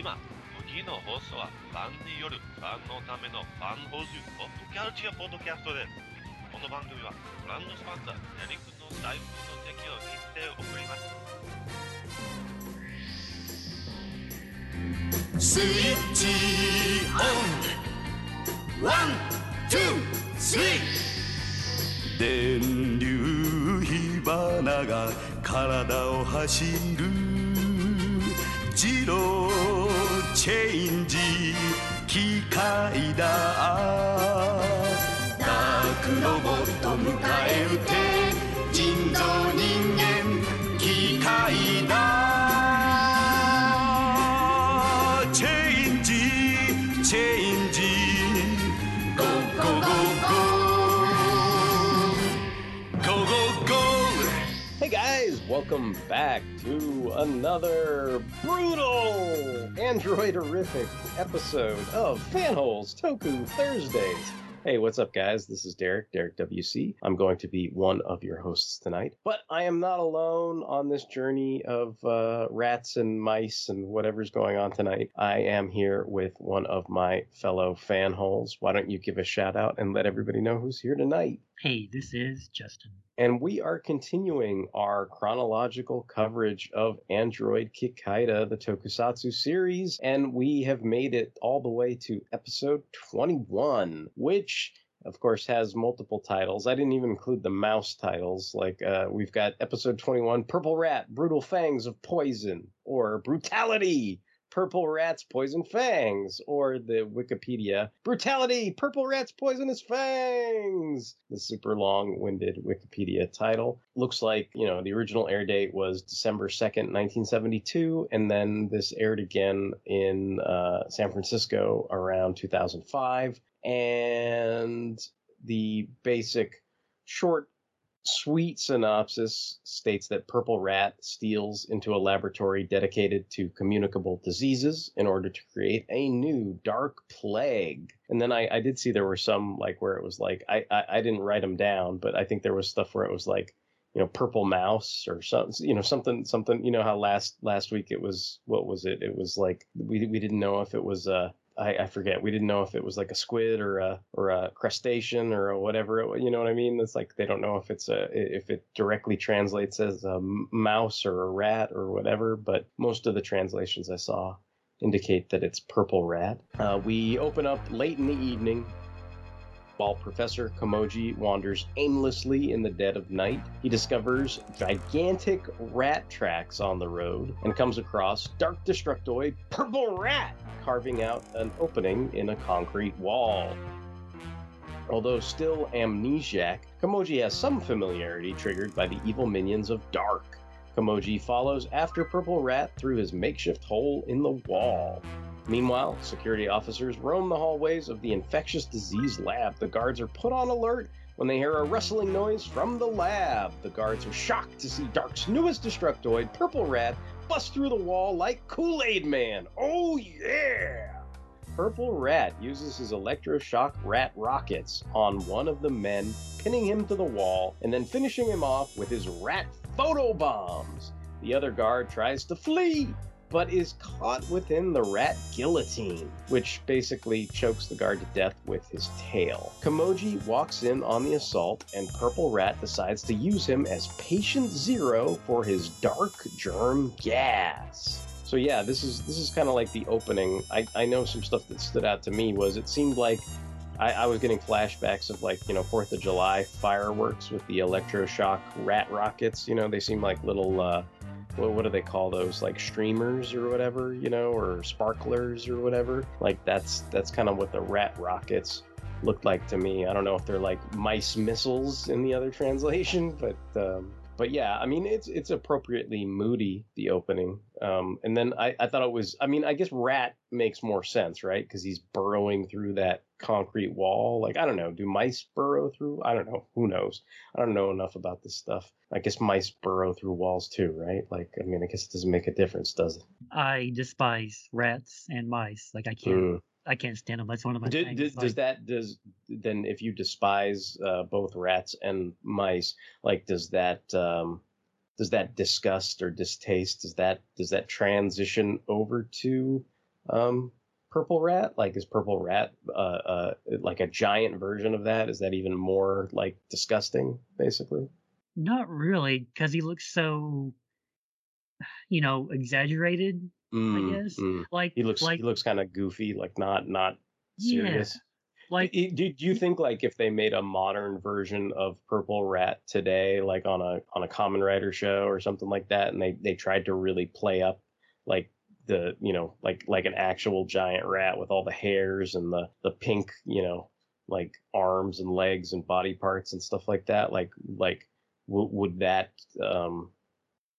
今次の放送はファンによるファンのためのファン放送ポッドキャルチャーポッドキャストです。この番組はブランドスポンサーヤリクの大福の提供にて送ります。スイッチオンワン、ツー、スリー。電流火花が体を走る。自動チェンジ機械だ。ダークロボット迎え撃て人造人間機械だ。チェンジチェンジゴーゴーゴーゴー。ゴーゴーゴー。Hey guys, welcome back to another brutal androiderific episode of Fanholes Toku Thursdays. Hey, what's up, guys? This is Derek, Derek WC. I'm going to be one of your hosts tonight, but I am not alone on this journey of uh, rats and mice and whatever's going on tonight. I am here with one of my fellow fanholes. Why don't you give a shout out and let everybody know who's here tonight? Hey, this is Justin. And we are continuing our chronological coverage of Android Kikaida, the Tokusatsu series, and we have made it all the way to episode 21, which of course has multiple titles. I didn't even include the mouse titles. Like uh, we've got episode 21, Purple Rat, Brutal Fangs of Poison, or Brutality, Purple Rat's Poison Fangs, or the Wikipedia, Brutality, Purple Rat's Poisonous Fangs, the super long winded Wikipedia title. Looks like, you know, the original air date was December 2nd, 1972, and then this aired again in uh, San Francisco around 2005. And the basic short sweet synopsis states that Purple Rat steals into a laboratory dedicated to communicable diseases in order to create a new dark plague. And then I, I did see there were some like where it was like I, I I didn't write them down, but I think there was stuff where it was like you know purple mouse or something you know something something you know how last last week it was what was it it was like we we didn't know if it was uh I, I forget. We didn't know if it was like a squid or a or a crustacean or a whatever. It, you know what I mean? It's like they don't know if it's a if it directly translates as a mouse or a rat or whatever. But most of the translations I saw indicate that it's purple rat. Uh, we open up late in the evening. While Professor Komoji wanders aimlessly in the dead of night, he discovers gigantic rat tracks on the road and comes across Dark Destructoid Purple Rat carving out an opening in a concrete wall. Although still amnesiac, Komoji has some familiarity triggered by the evil minions of Dark. Komoji follows after Purple Rat through his makeshift hole in the wall. Meanwhile, security officers roam the hallways of the infectious disease lab. The guards are put on alert when they hear a rustling noise from the lab. The guards are shocked to see Dark's newest Destructoid, Purple Rat, bust through the wall like Kool Aid Man. Oh, yeah! Purple Rat uses his electroshock rat rockets on one of the men, pinning him to the wall and then finishing him off with his rat photo bombs. The other guard tries to flee, but is caught within the rat guillotine, which basically chokes the guard to death with his tail. Komoji walks in on the assault, and Purple Rat decides to use him as patient zero for his dark germ gas. So yeah, this is this is kind of like the opening. I, I know some stuff that stood out to me was it seemed like I, I was getting flashbacks of like you know Fourth of July fireworks with the electroshock rat rockets. You know they seem like little uh, what, what do they call those? Like streamers or whatever you know or sparklers or whatever? Like that's that's kind of what the rat rockets looked like to me. I don't know if they're like mice missiles in the other translation but um but yeah i mean it's it's appropriately moody the opening um and then i i thought it was i mean i guess rat makes more sense right because he's burrowing through that concrete wall like i don't know do mice burrow through i don't know who knows i don't know enough about this stuff i guess mice burrow through walls too right like i mean i guess it doesn't make a difference does it I despise rats and mice. Like I can't, Mm. I can't stand them. That's one of my Did, things. did, like, does that does then if you despise uh, both rats and mice like does that um does that disgust or distaste does that does that transition over to um, purple rat? Like, is purple rat uh, uh, like a giant version of that? Is that even more like disgusting, basically? Not really, because he looks so, you know, exaggerated. Mm, guess. mm. Like He looks like he looks kind of goofy, like not not yeah, serious. Like do, do you think like if they made a modern version of Purple Rat today, like on a on a Kamen Rider show or something like that, and they they tried to really play up like the you know like like an actual giant rat with all the hairs and the the pink you know like arms and legs and body parts and stuff like that, like like w- would that um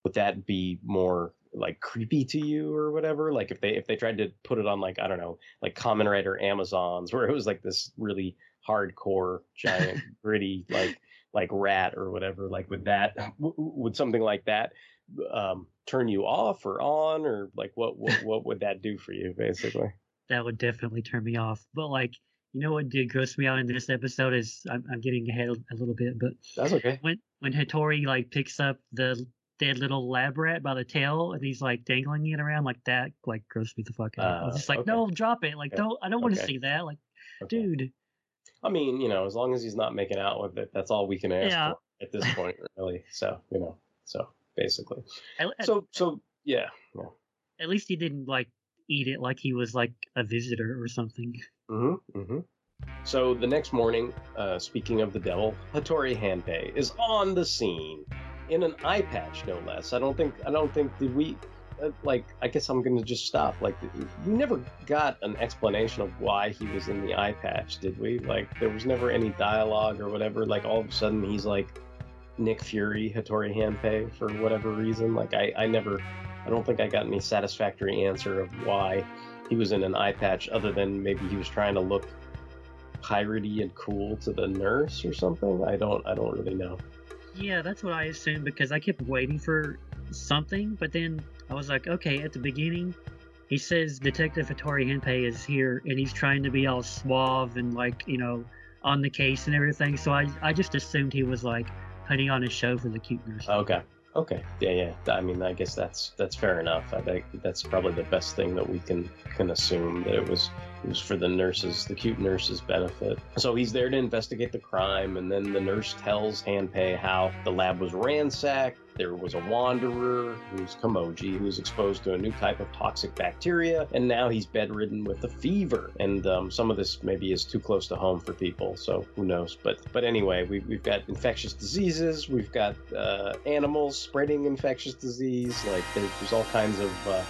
would that be more like creepy to you or whatever? Like if they if they tried to put it on like i don't know like Kamen Rider Amazons where it was like this really hardcore giant gritty like like rat or whatever like would that w- would something like that um turn you off or on? Or like what what, what would that do for you basically? That would definitely turn me off. But like, you know what did gross me out in this episode is I'm, I'm getting ahead a little bit, but that's okay. when when Hattori like picks up the dead little lab rat by the tail and he's like dangling it around like that, like grossed me the fuck out. I was Uh, just like, okay. no, drop it. Like, Okay. don't. I don't want to Okay. see that. Like, dude. i mean you know as long as he's not making out with it that's all we can ask Yeah. for at this point really so you know so basically At, at- so so yeah yeah at least he didn't like eat it like he was like a visitor or something. Mm-hmm. Mm-hmm. So the next morning, uh, speaking of the devil, Hattori Hanpei is on the scene in an eye patch, no less. I don't think. I don't think did we. Uh, like, I guess I'm gonna just stop. Like, we never got an explanation of why he was in the eye patch, did we? Like, there was never any dialogue or whatever. Like, all of a sudden, he's like Nick Fury, Hattori Hanpei, for whatever reason. Like, I, I never. I don't think I got any satisfactory answer of why he was in an eye patch other than maybe he was trying to look piratey and cool to the nurse or something. I don't I don't really know. Yeah, that's what I assumed because I kept waiting for something, but then I was like, okay, at the beginning, he says Detective Hattori Hanpei is here and he's trying to be all suave and like, you know, on the case and everything. So I, I just assumed he was like putting on a show for the cuteness. Okay. Okay. Yeah, yeah. I mean, I guess that's that's fair enough. I think that's probably the best thing that we can can assume that it was it was for the nurses, the cute nurses' benefit. So he's there to investigate the crime, and then the nurse tells Hanpei how the lab was ransacked. There was a wanderer who's Kamoji who was exposed to a new type of toxic bacteria, and now he's bedridden with a fever. And um, some of this maybe is too close to home for people, so who knows? But but anyway, we, we've got infectious diseases, we've got uh, animals spreading infectious disease. Like there's, all kinds of uh,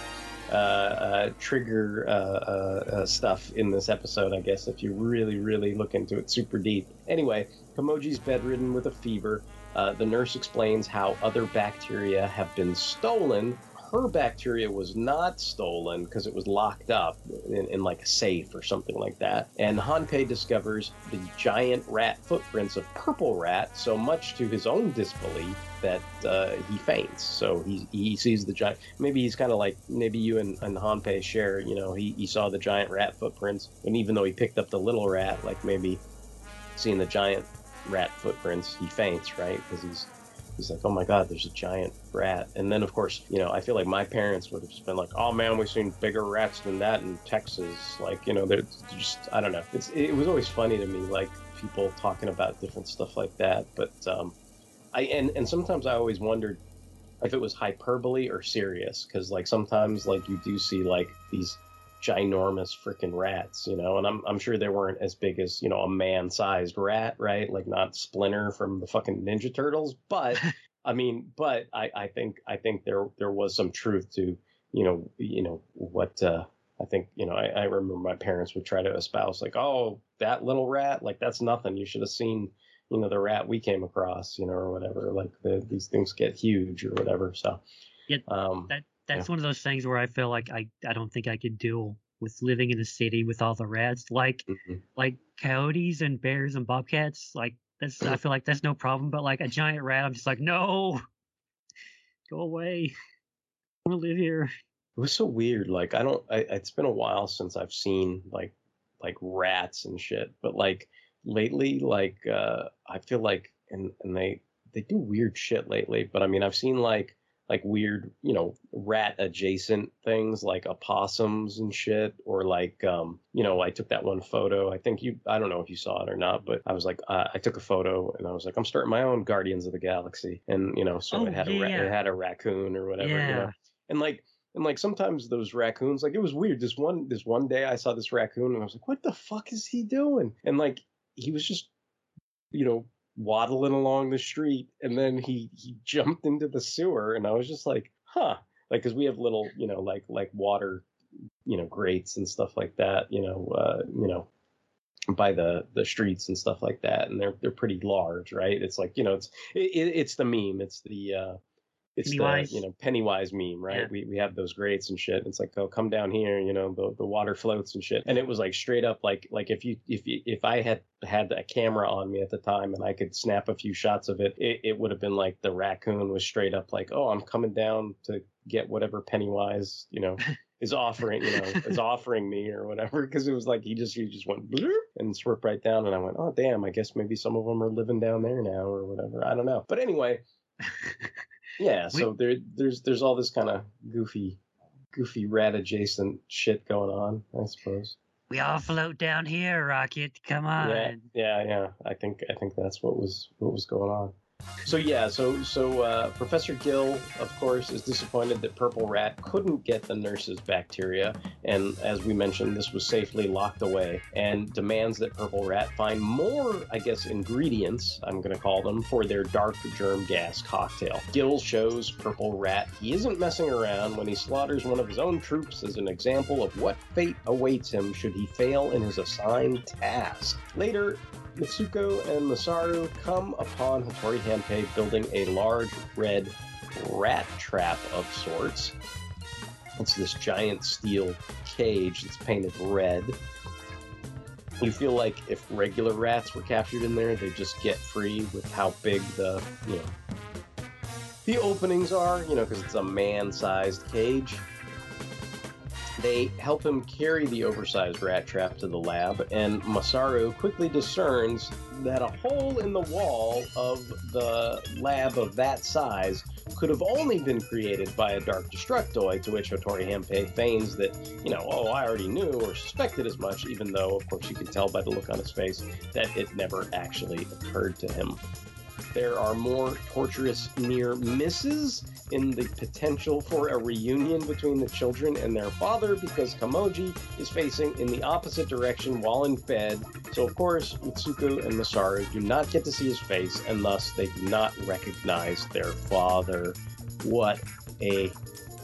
uh, uh, trigger uh, uh, uh, stuff in this episode, I guess, if you really, really look into it super deep. Anyway, Kamoji's bedridden with a fever. Uh, the nurse explains how other bacteria have been stolen. Her bacteria was not stolen because it was locked up in, in like a safe or something like that. And Hanpei discovers the giant rat footprints of Purple Rat, so much to his own disbelief that uh, he faints. So he he sees the giant. Maybe he's kind of like maybe you and, and Hanpei share. You know, he, he saw the giant rat footprints, and even though he picked up the little rat, like maybe seeing the giant rat footprints, he faints, right? Because he's he's like, oh my god, there's a giant rat. And then of course, you know, I feel like my parents would have been like, oh man, we've seen bigger rats than that in Texas. Like, you know, they're just I don't know. It's it was always funny to me, like people talking about different stuff like that. But um, I and and sometimes I always wondered if it was hyperbole or serious because like sometimes like you do see like these ginormous freaking rats you know? And I'm, I'm sure they weren't as big as you know a man-sized rat right? Like not splinter from the fucking ninja turtles but i mean but i i think i think there there was some truth to you know you know what uh i think you know i, I remember my parents would try to espouse like oh that little rat like that's nothing. You should have seen you know the rat we came across you know or whatever. Like the, these things get huge or whatever so Yeah, um That that's one of those things where I feel like I, I don't think I could deal with living in a city with all the rats. Like mhm. like coyotes and bears and bobcats, like that's I feel like that's no problem. But like a giant rat, I'm just like, no, go away. I want to live here. It was so weird. Like I don't. I, it's been a while since I've seen like like rats and shit. But like lately, like uh I feel like and and they they do weird shit lately. But I mean, I've seen like like weird, you know, rat adjacent things like opossums and shit, or like, um, you know, I took that one photo. I think you, I don't know if you saw it or not, but I was like, uh, I took a photo and I was like, I'm starting my own Guardians of the Galaxy, and you know, so Oh, it had a ra- it had a raccoon or whatever, you Yeah. know, and like. And like sometimes those raccoons, like it was weird. This one, this one day, I saw this raccoon and I was like, "What the fuck is he doing?" And like he was just, you know, waddling along the street and then he he jumped into the sewer and i was just like huh. Like because we have little you know like like water you know grates and stuff like that you know uh you know by the the streets and stuff like that and they're they're pretty large right? It's like you know it's it, it- it's the meme. It's the uh it's Pennywise? the you know Pennywise meme, right? Yeah. We we have those grates and shit. It's like, oh, come down here, you know, the the water floats and shit. And it was like straight up, like like if you if you, if I had had a camera on me at the time and I could snap a few shots of it, it, it would have been like the raccoon was straight up like, oh, I'm coming down to get whatever Pennywise, you know. Is offering, you know, is offering me or whatever, because it was like he just he just went and swooped right down, and I went, oh damn, I guess maybe some of them are living down there now or whatever. I don't know, but anyway, yeah, We- so there there's there's all this kind of goofy goofy rat adjacent shit going on, I suppose. We all float down here, Rocket. Come on. Yeah, yeah, yeah. I think I think that's what was what was going on. So yeah, so so uh, Professor Gill, of course, is disappointed that Purple Rat couldn't get the nurse's bacteria, and as we mentioned, this was safely locked away, and demands that Purple Rat find more, I guess, ingredients. I'm going to call them for their dark germ gas cocktail. Gill shows Purple Rat he isn't messing around when he slaughters one of his own troops as an example of what fate awaits him should he fail in his assigned task. Later, Mitsuko and Masaru come upon Hattori Building a large red rat trap of sorts. It's this giant steel cage that's painted red. You feel like if regular rats were captured in there, they just get free with how big the, you know, the openings are, you know, because it's a man-sized cage. They help him carry the oversized rat trap to the lab, and Masaru quickly discerns that a hole in the wall of the lab of that size could have only been created by a dark destructoid, to which Hattori Hanpei feigns that, you know, oh, I already knew or suspected as much, even though, of course, you can tell by the look on his face that it never actually occurred to him. There are more torturous near misses in the potential for a reunion between the children and their father because Kamoji is facing in the opposite direction while in bed. So, of course, Mitsuko and Masaru do not get to see his face, and thus they do not recognize their father. What a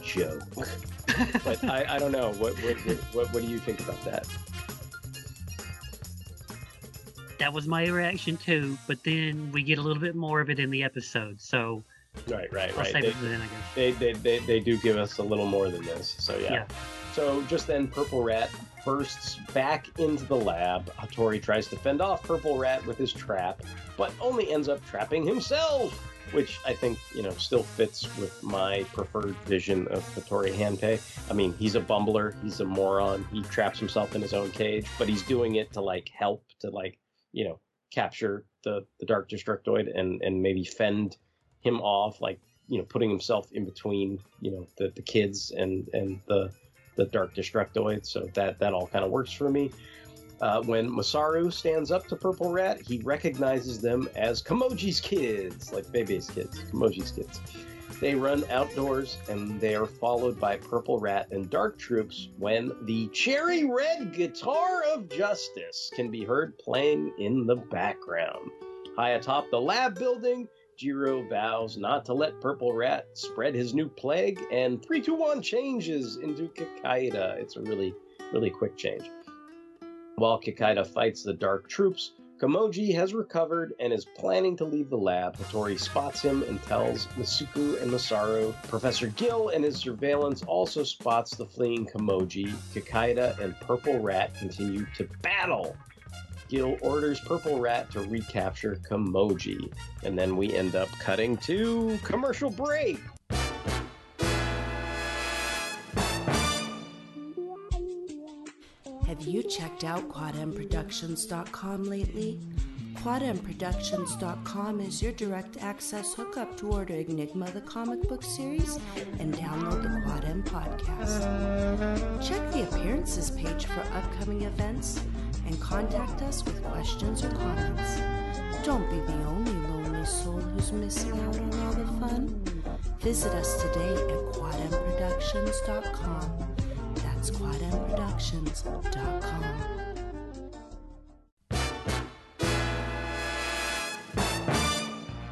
joke. but I, I don't know. What, what, what, what do you think about that? That was my reaction too, but then we get a little bit more of it in the episode, so Right, right, I'll right. save They- it for then, I guess. they, they, they, they do give us a little more than this. So yeah. Yeah. So just then, Purple Rat bursts back into the lab. Hattori tries to fend off Purple Rat with his trap, but only ends up trapping himself, which I think you know still fits with my preferred vision of Hattori Hanpei. I mean, he's a bumbler, he's a moron. He traps himself in his own cage, but he's doing it to like help to like you know capture the the Dark Destructoid and and maybe fend him off, like you know, putting himself in between, you know, the, the kids and and the the Dark Destructoid. So that that all kind of works for me. Uh, when Masaru stands up to Purple Rat, he recognizes them as Kamoji's kids, like Bebe's kids, Kamoji's kids. They run outdoors and they are followed by Purple Rat and Dark Troops when the cherry red guitar of justice can be heard playing in the background. High atop the lab building, Jiro vows not to let Purple Rat spread his new plague, and 321 changes into Kikaida. It's a really, really quick change. While Kikaida fights the Dark Troops, Kamoji has recovered and is planning to leave the lab. Hattori spots him and tells Masuku and Masaru. Professor Gill and his surveillance also spots the fleeing Kamoji. Kikaida and Purple Rat continue to battle. Gill orders Purple Rat to recapture Kamoji. And then we end up cutting to commercial break. Have you checked out quadmproductions.com lately? QuadMProductions.com is your direct access hookup to order Enigma the comic book series and download the Quad M podcast. Check the appearances page for upcoming events and contact us with questions or comments. Don't be the only lonely soul who's missing out on all the fun. Visit us today at QuadMProductions.com. That's.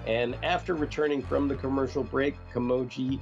And after returning from the commercial break, Kamoji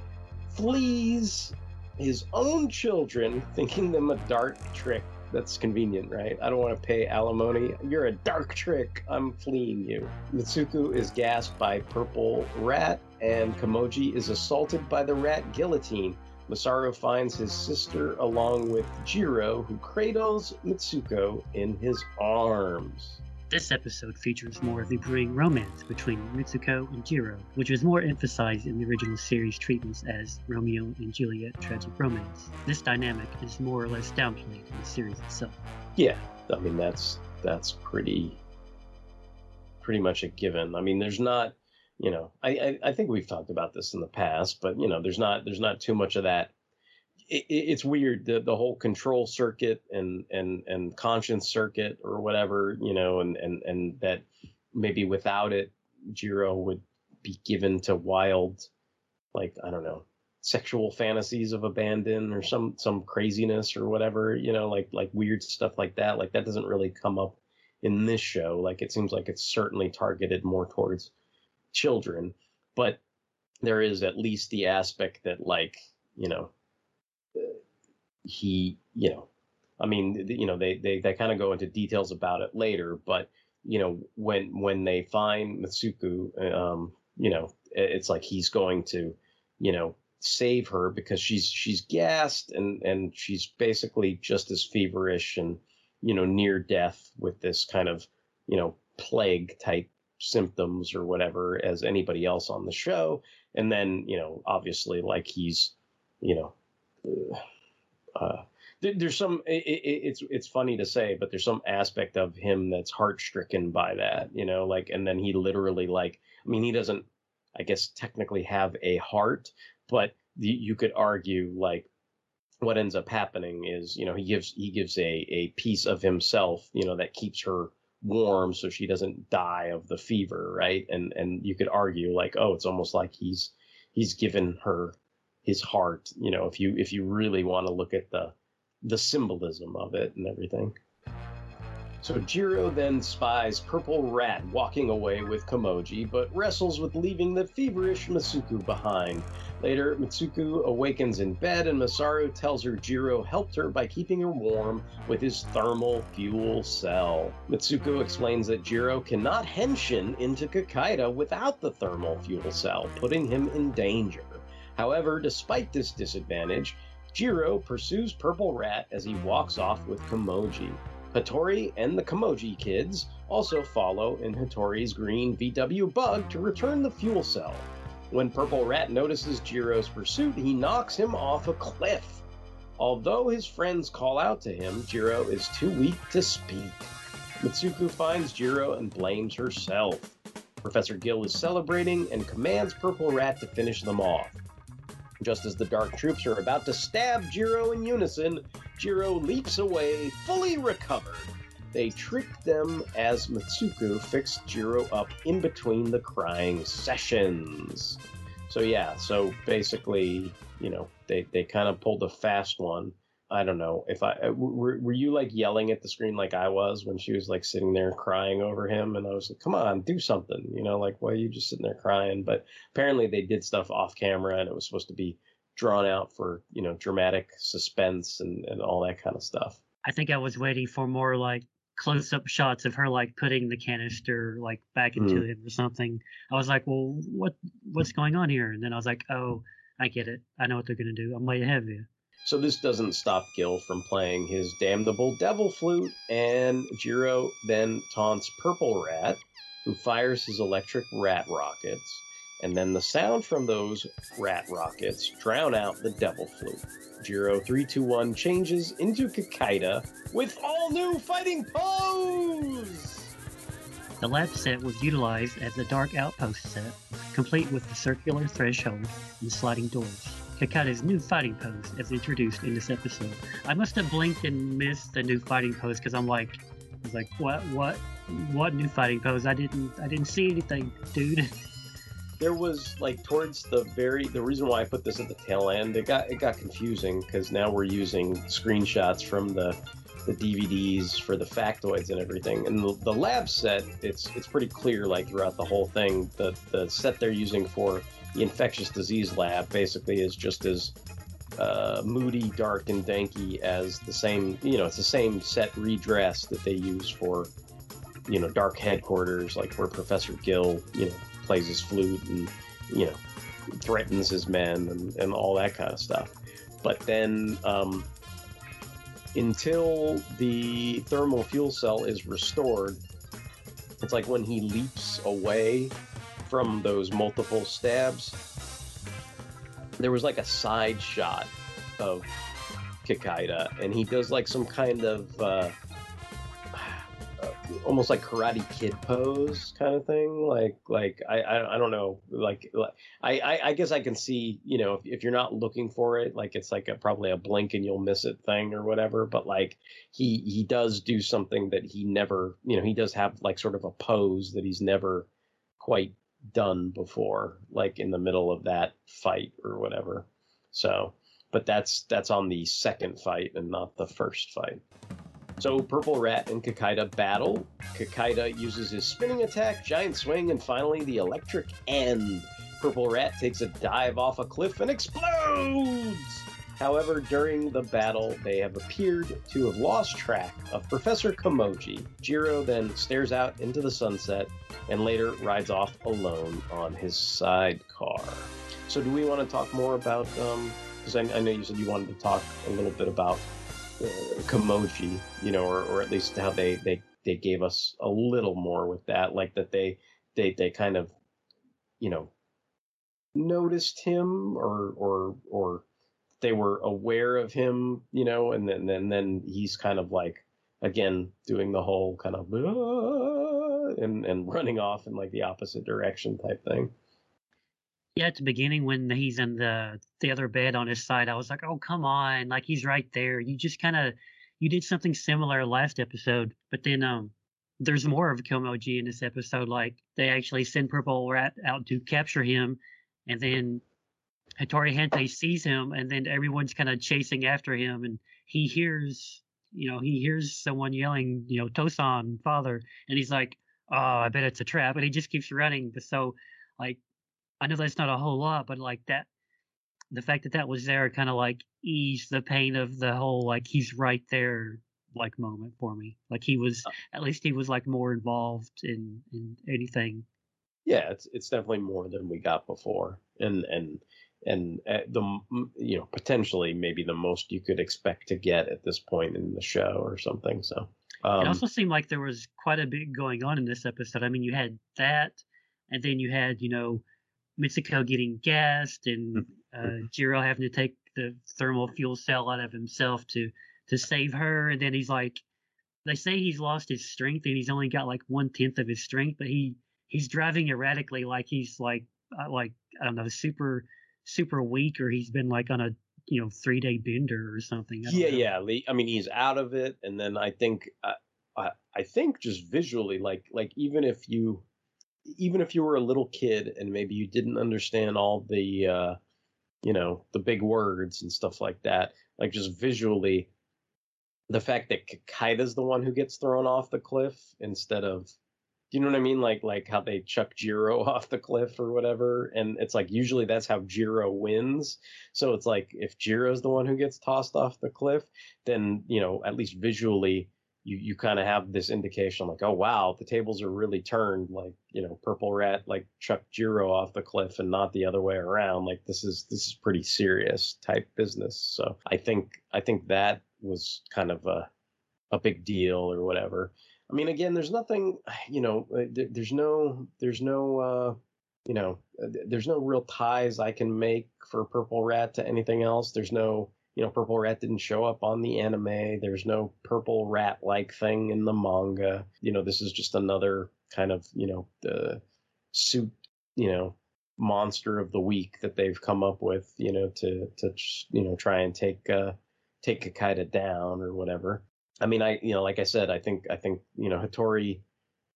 flees his own children, thinking them a dark trick. That's convenient, right? I don't want to pay alimony. You're a dark trick. I'm fleeing you. Mitsuku is gassed by Purple Rat, and Kamoji is assaulted by the rat guillotine. Masaru finds his sister along with Jiro, who cradles Mitsuko in his arms. This episode features more of the brewing romance between Mitsuko and Jiro, which was more emphasized in the original series treatments as Romeo and Juliet tragic romance. This dynamic is more or less downplayed in the series itself. Yeah, I mean that's that's pretty pretty much a given. I mean, there's not, you know, I, I I think we've talked about this in the past, but you know, there's not there's not too much of that. It, it, it's weird the the whole control circuit and and and conscience circuit or whatever, you know, and and and that maybe without it, Jiro would be given to wild, like I don't know, sexual fantasies of abandon or some some craziness or whatever you know like like weird stuff like that like that doesn't really come up in this show like it seems like it's certainly targeted more towards children but there is at least the aspect that like you know he you know i mean you know they they, they kind of go into details about it later but you know when when they find mitsuku um you know it's like he's going to you know save her because she's she's gassed and and she's basically just as feverish and you know near death with this kind of you know plague type symptoms or whatever as anybody else on the show. And then you know obviously like he's you know uh, uh there's some i i it's it's funny to say but there's some aspect of him that's heart stricken by that you know like and then he literally like i mean he doesn't i guess technically have a heart but the, you could argue like what ends up happening is you know he gives he gives a a piece of himself you know that keeps her warm so she doesn't die of the fever right? And and you could argue like oh it's almost like he's he's given her his heart you know if you if you really want to look at the the symbolism of it and everything so Jiro then spies Purple Rat walking away with Komoji, but wrestles with leaving the feverish Mitsuku behind. Later, Mitsuku awakens in bed, and Masaru tells her Jiro helped her by keeping her warm with his thermal fuel cell. Mitsuku explains that Jiro cannot henshin into Kikaida without the thermal fuel cell, putting him in danger. However, despite this disadvantage, Jiro pursues Purple Rat as he walks off with Komoji. Hattori and the Komoji kids also follow in Hattori's green VW bug to return the fuel cell. When Purple Rat notices Jiro's pursuit, he knocks him off a cliff. Although his friends call out to him, Jiro is too weak to speak. Mitsuku finds Jiro and blames herself. Professor Gill is celebrating and commands Purple Rat to finish them off. Just as the Dark Troops are about to stab Jiro in unison, Jiro leaps away, fully recovered. They trick them as Mitsuku fixed Jiro up in between the crying sessions. So yeah, so basically, you know, they, they kind of pulled a fast one. I don't know if I uh, were, were you like yelling at the screen like I was when she was like sitting there crying over him, and I was like, "Come on, do something!" You know, like why are you just sitting there crying? But apparently they did stuff off camera, and it was supposed to be drawn out for you know dramatic suspense and and all that kind of stuff. I think I was waiting for more like close up shots of her like putting the canister like back into Mm. him or something. I was like, well, what what's going on here? And then I was like, oh, I get it. I know what they're gonna do. I'm way ahead of you. So this doesn't stop Gill from playing his damnable devil flute, and Jiro then taunts Purple Rat, who fires his electric rat rockets, and then the sound from those rat rockets drown out the devil flute. Jiro 321 changes into Kikaida with all new fighting pose! The lab set was utilized as the Dark Outpost set, complete with the circular threshold and sliding doors. Kikaida's new fighting pose as introduced in this episode. I must have blinked and missed the new fighting pose because I'm like, I was like, what, what, what new fighting pose? I didn't, I didn't see anything, dude. there was like towards the very the reason why I put this at the tail end it got it got confusing because now we're using screenshots from the the DVDs for the factoids and everything and the, the lab set it's it's pretty clear like throughout the whole thing the the set they're using for the infectious disease lab basically is just as uh, moody, dark, and danky as the same. You know, it's the same set redress that they use for you know dark headquarters, like where Professor Gill you know plays his flute and you know threatens his men and, and all that kind of stuff. But then um, until the thermal fuel cell is restored, it's like when he leaps away from those multiple stabs. There was like a side shot of Kikaida, and he does like some kind of uh, almost like Karate Kid pose kind of thing. Like, like I, I, I don't know. Like, like I, I, I guess I can see, you know, if, if you're not looking for it, like it's like a, probably a blink and you'll miss it thing or whatever. But like he, he does do something that he never, you know, he does have like sort of a pose that he's never quite done before, like in the middle of that fight or whatever. So, but that's that's on the second fight and not the first fight. So Purple Rat and Kikaida battle. Kikaida uses his spinning attack, giant swing, and finally the electric end. Purple Rat takes a dive off a cliff and explodes! However, during the battle, they have appeared to have lost track of Professor Komoji. Jiro then stares out into the sunset and later rides off alone on his sidecar. So, do we want to talk more about? Because um, I, I know you said you wanted to talk a little bit about Komoji, you know, or, or at least how they, they, they gave us a little more with that, like that they, they, they kind of, you know, noticed him or, or, or they were aware of him, you know, and then, and then he's kind of like, again, doing the whole kind of, ah, and, and running off in like the opposite direction type thing. Yeah, at the beginning when he's in the the other bed on his side, I was like, "Oh, come on! Like he's right there." You just kind of you did something similar last episode, but then um, there's more of Komoji in this episode. Like they actually send Purple Rat out to capture him, and then Hattori Hanpei sees him, and then everyone's kind of chasing after him, and he hears, you know, he hears someone yelling, you know, Tosan, father, and he's like, "Oh, I bet it's a trap," and he just keeps running. So, like I know that's not a whole lot, but like that, the fact that that was there kind of like eased the pain of the whole like he's right there like moment for me. Like he was uh at least he was like more involved in in anything. Yeah, it's it's definitely more than we got before, and and and uh, the you know potentially maybe the most you could expect to get at this point in the show or something. So um, it also seemed like there was quite a bit going on in this episode. I mean, you had that, and then you had you know Mitsuko getting gassed and uh, mm-hmm. Jiro having to take the thermal fuel cell out of himself to to save her. And then he's like, they say he's lost his strength and he's only got like one tenth of his strength, but he he's driving erratically, like he's like uh, like I don't know, super super weak, or he's been like on a you know three day bender or something. Yeah, know. yeah. I mean, he's out of it, and then I think uh, I I think just visually, like like even if you even if you were a little kid and maybe you didn't understand all the uh, you know the big words and stuff like that like just visually the fact that Kikaida's the one who gets thrown off the cliff instead of do you know what I mean? Like like how they chuck Jiro off the cliff or whatever, and it's like usually that's how Jiro wins. So it's like if Jiro's the one who gets tossed off the cliff, then you know at least visually you you kind of have this indication like oh wow the tables are really turned like you know purple rat like chuck jiro off the cliff and not the other way around like this is this is pretty serious type business. So i think i think that was kind of a a big deal or whatever. I mean again there's nothing you know uh, there's no there's no uh you know uh, there's no real ties i can make for purple rat to anything else. There's no you know, Purple Rat didn't show up on the anime. There's no Purple Rat like thing in the manga. You know, this is just another kind of you know the suit you know monster of the week that they've come up with you know to to you know try and take uh take Kikaider down or whatever. I mean, I you know, like I said, I think I think you know Hattori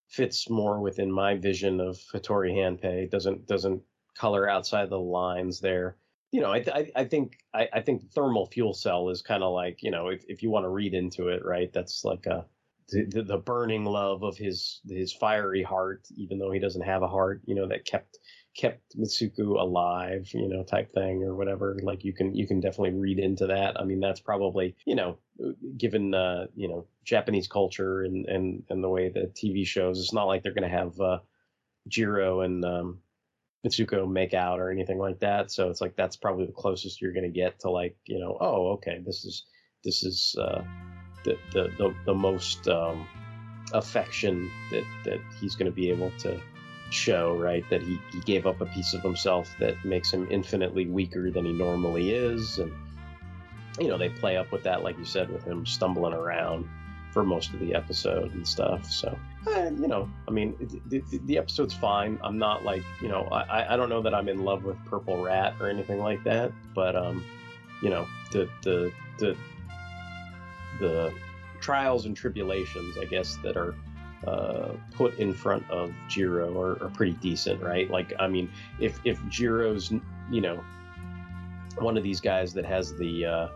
fits more within my vision of Hattori Hanpei. Doesn't doesn't color outside the lines there. You know, I I, I think I, I think thermal fuel cell is kind of like you know if if you want to read into it, right? That's like a the, the burning love of his his fiery heart, even though he doesn't have a heart. You know that kept kept Mitsuko alive, you know, type thing or whatever. Like you can you can definitely read into that. I mean, that's probably you know, given uh, you know Japanese culture and and and the way that TV shows, it's not like they're going to have uh, Jiro and um, Mitsuko make out or anything like that. So it's like that's probably the closest you're going to get to like you know, oh, okay, this is this is uh, the, the the the most um, affection that that he's going to be able to show, right? That he, he gave up a piece of himself that makes him infinitely weaker than he normally is. And, you know, they play up with that, like you said, with him stumbling around for most of the episode and stuff. So, eh, you know, I mean, the, the, the, episode's fine. I'm not like, you know, I, I don't know that I'm in love with Purple Rat or anything like that, but, um, you know, the, the, the, the trials and tribulations, I guess, that are uh, put in front of Jiro are, are, pretty decent, right? Like, I mean, if if Jiro's, you know, one of these guys that has the, uh,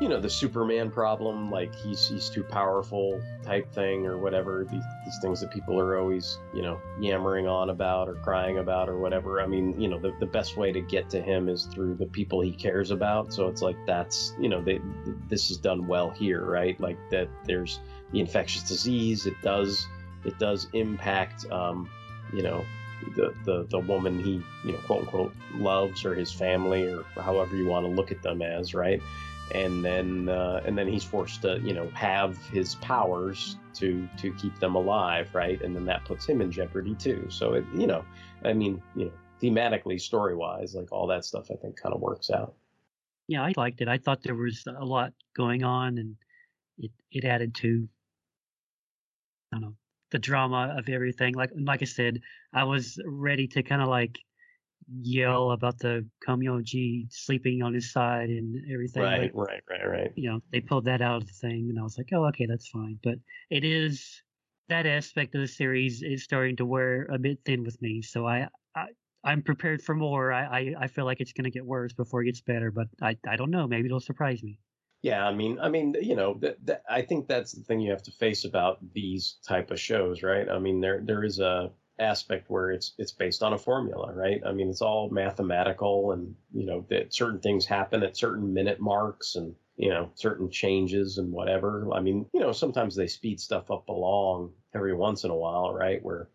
you know, the Superman problem, like he's he's too powerful type thing or whatever. These, these things that people are always, you know, yammering on about or crying about or whatever. I mean, you know, the, the best way to get to him is through the people he cares about. So it's like that's, you know, they, this is done well here, right? Like that. There's the infectious disease. It does it does impact um, you know the, the the woman he you know quote unquote loves or his family or however you want to look at them as right and then uh, and then he's forced to you know have his powers to to keep them alive right? And then that puts him in jeopardy too. So it you know i mean you know thematically story wise like all that stuff i think kind of works out. Yeah i liked it. I thought there was a lot going on and it it added to I don't know the drama of everything. Like like I said, I was ready to kind of like yell about the Komyoji sleeping on his side and everything. Right, like, right, right, right. You know, they pulled that out of the thing, and I was like, oh, okay, that's fine. But it is that aspect of the series is starting to wear a bit thin with me. So I, I I'm prepared for more. I, I, I feel like it's going to get worse before it gets better, but I, I don't know. Maybe it'll surprise me. Yeah, I mean, I mean, you know, that, that, I think that's the thing you have to face about these type of shows, right? I mean, there there is a aspect where it's it's based on a formula, right? I mean, it's all mathematical, and you know that certain things happen at certain minute marks, and you know certain changes and whatever. I mean, you know, sometimes they speed stuff up along every once in a while, right? Where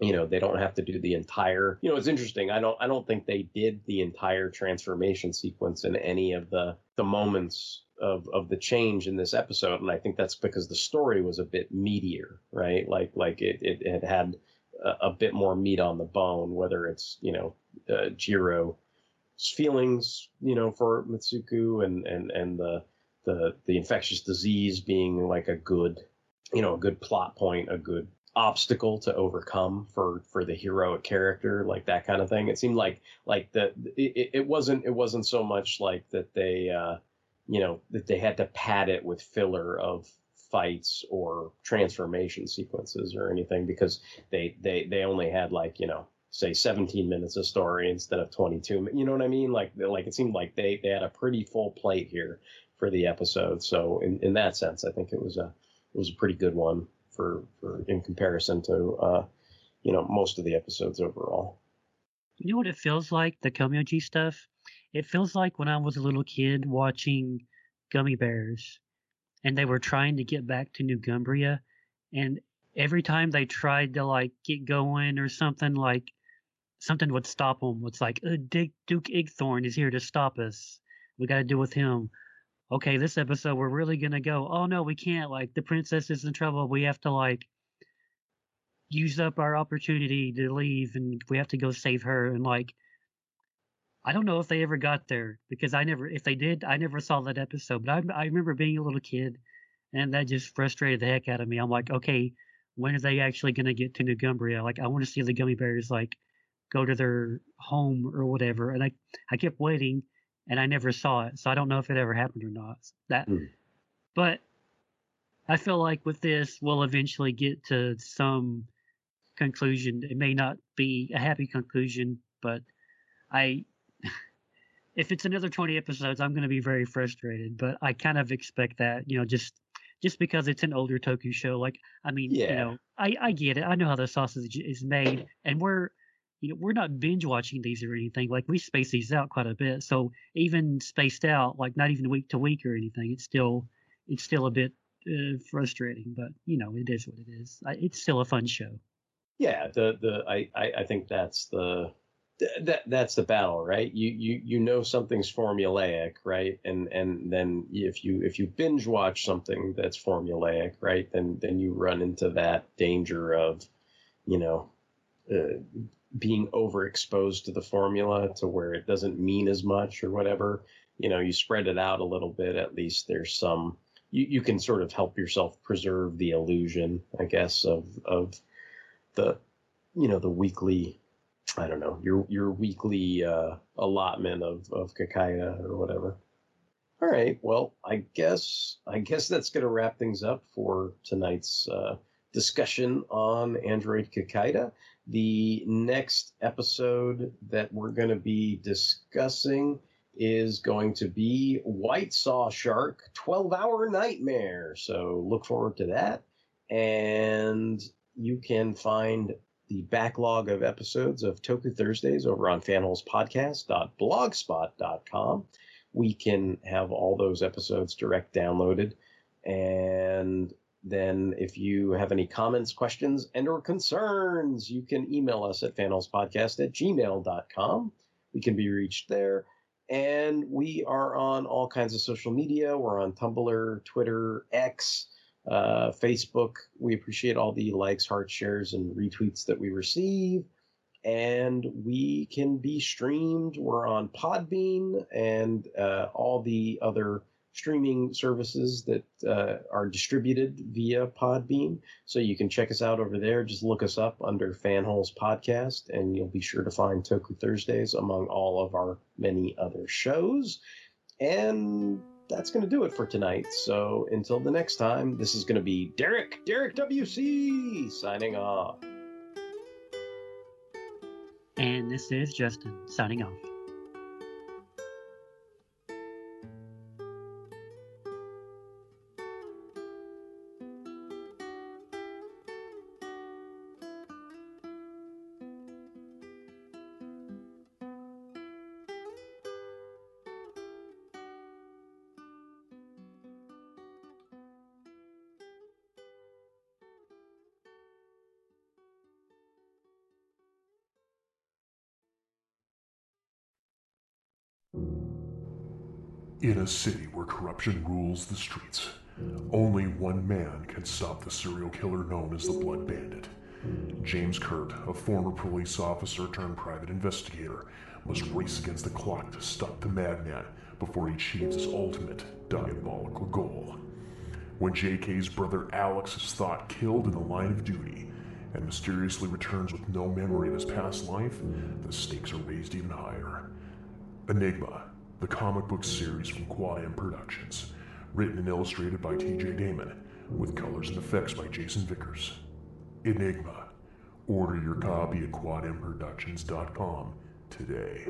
you know they don't have to do the entire you know it's interesting i don't i don't think they did the entire transformation sequence in any of the the moments of of the change in this episode and i think that's because the story was a bit meatier right like like it it, it had a, bit more meat on the bone whether it's you know uh, jiro feelings you know for Mitsuku, and and and the the the infectious disease being like a good you know a good plot point a good obstacle to overcome for for the heroic character like that kind of thing. It seemed like like that it, it wasn't it wasn't so much like that they uh you know that they had to pad it with filler of fights or transformation sequences or anything because they they they only had like you know say 17 minutes of story instead of 22 you know what i mean like like it seemed like they they had a pretty full plate here for the episode so in in that sense i think it was a it was a pretty good one for, for in comparison to uh, you know most of the episodes overall. You know what it feels like the Komyoji stuff. It feels like when I was a little kid watching Gummi Bears, and they were trying to get back to New Gumbria, and every time they tried to like get going or something, like something would stop them. It's like uh, Dick, Duke Igthorn is here to stop us. We got to deal with him okay, this episode we're really gonna go, oh no, we can't. Like the princess is in trouble. We have to like use up our opportunity to leave, and we have to go save her. And like, I don't know if they ever got there because I never, if they did, I never saw that episode. But I, I remember being a little kid, and that just frustrated the heck out of me. I'm like, okay, when are they actually going to get to New Gumbria? Like, I want to see the gummy bears like go to their home or whatever. And I, I kept waiting, and I never saw it, so I don't know if it ever happened or not. That, Hmm. but I feel like with this, we'll eventually get to some conclusion. It may not be a happy conclusion, but I, if it's another 20 episodes, I'm going to be very frustrated. But I kind of expect that, you know, just just because it's an older Toku show. Like, I mean, you know, I I get it. I know how the sausage is made, and we're you know we're not binge watching these or anything. Like we space these out quite a bit. So even spaced out, like not even week to week or anything, it's still it's still a bit uh, frustrating. But you know, it is what it is. I, it's still a fun show. yeah the the i i, I think that's the th- that that's the battle right? You you you know something's formulaic right? And and then if you if you binge watch something that's formulaic right then then you run into that danger of you know uh, being overexposed to the formula to where it doesn't mean as much or whatever. You know you spread it out a little bit at least there's some you, you can sort of help yourself preserve the illusion i guess of of the you know the weekly I don't know your your weekly uh, allotment of of Kikaida or whatever. All right, well I guess I guess that's gonna wrap things up for tonight's uh, discussion on Android Kikaida. The next episode that we're gonna be discussing is going to be White Saw Shark 12 Hour Nightmare. So look forward to that. And you can find the backlog of episodes of Toku Thursdays over on fanholespodcast.blogspot.com. We can have all those episodes direct downloaded. And then if you have any comments, questions, and or concerns, you can email us at fanholespodcast at gmail.com. We can be reached there. And we are on all kinds of social media. We're on Tumblr, Twitter, X, uh, Facebook. We appreciate all the likes, hearts, shares, and retweets that we receive. And we can be streamed. We're on Podbean and uh, all the other streaming services that uh, are distributed via Podbean. So you can check us out over there. Just look us up under Fanholes Podcast, and you'll be sure to find Toku Thursdays among all of our many other shows. And that's going to do it for tonight. So until the next time, this is going to be Derek, Derek WC, signing off. And this is Justin signing off. In a city where corruption rules the streets, only one man can stop the serial killer known as the Blood Bandit. James Kurt, a former police officer turned private investigator, must race against the clock to stop the madman before he achieves his ultimate diabolical goal. When JK's brother Alex is thought killed in the line of duty and mysteriously returns with no memory of his past life, the stakes are raised even higher. Enigma, the comic book series from Quad M Productions, written and illustrated by TJ Damon, with colors and effects by Jason Vickers. Enigma. Order your copy at quadmproductions.com today.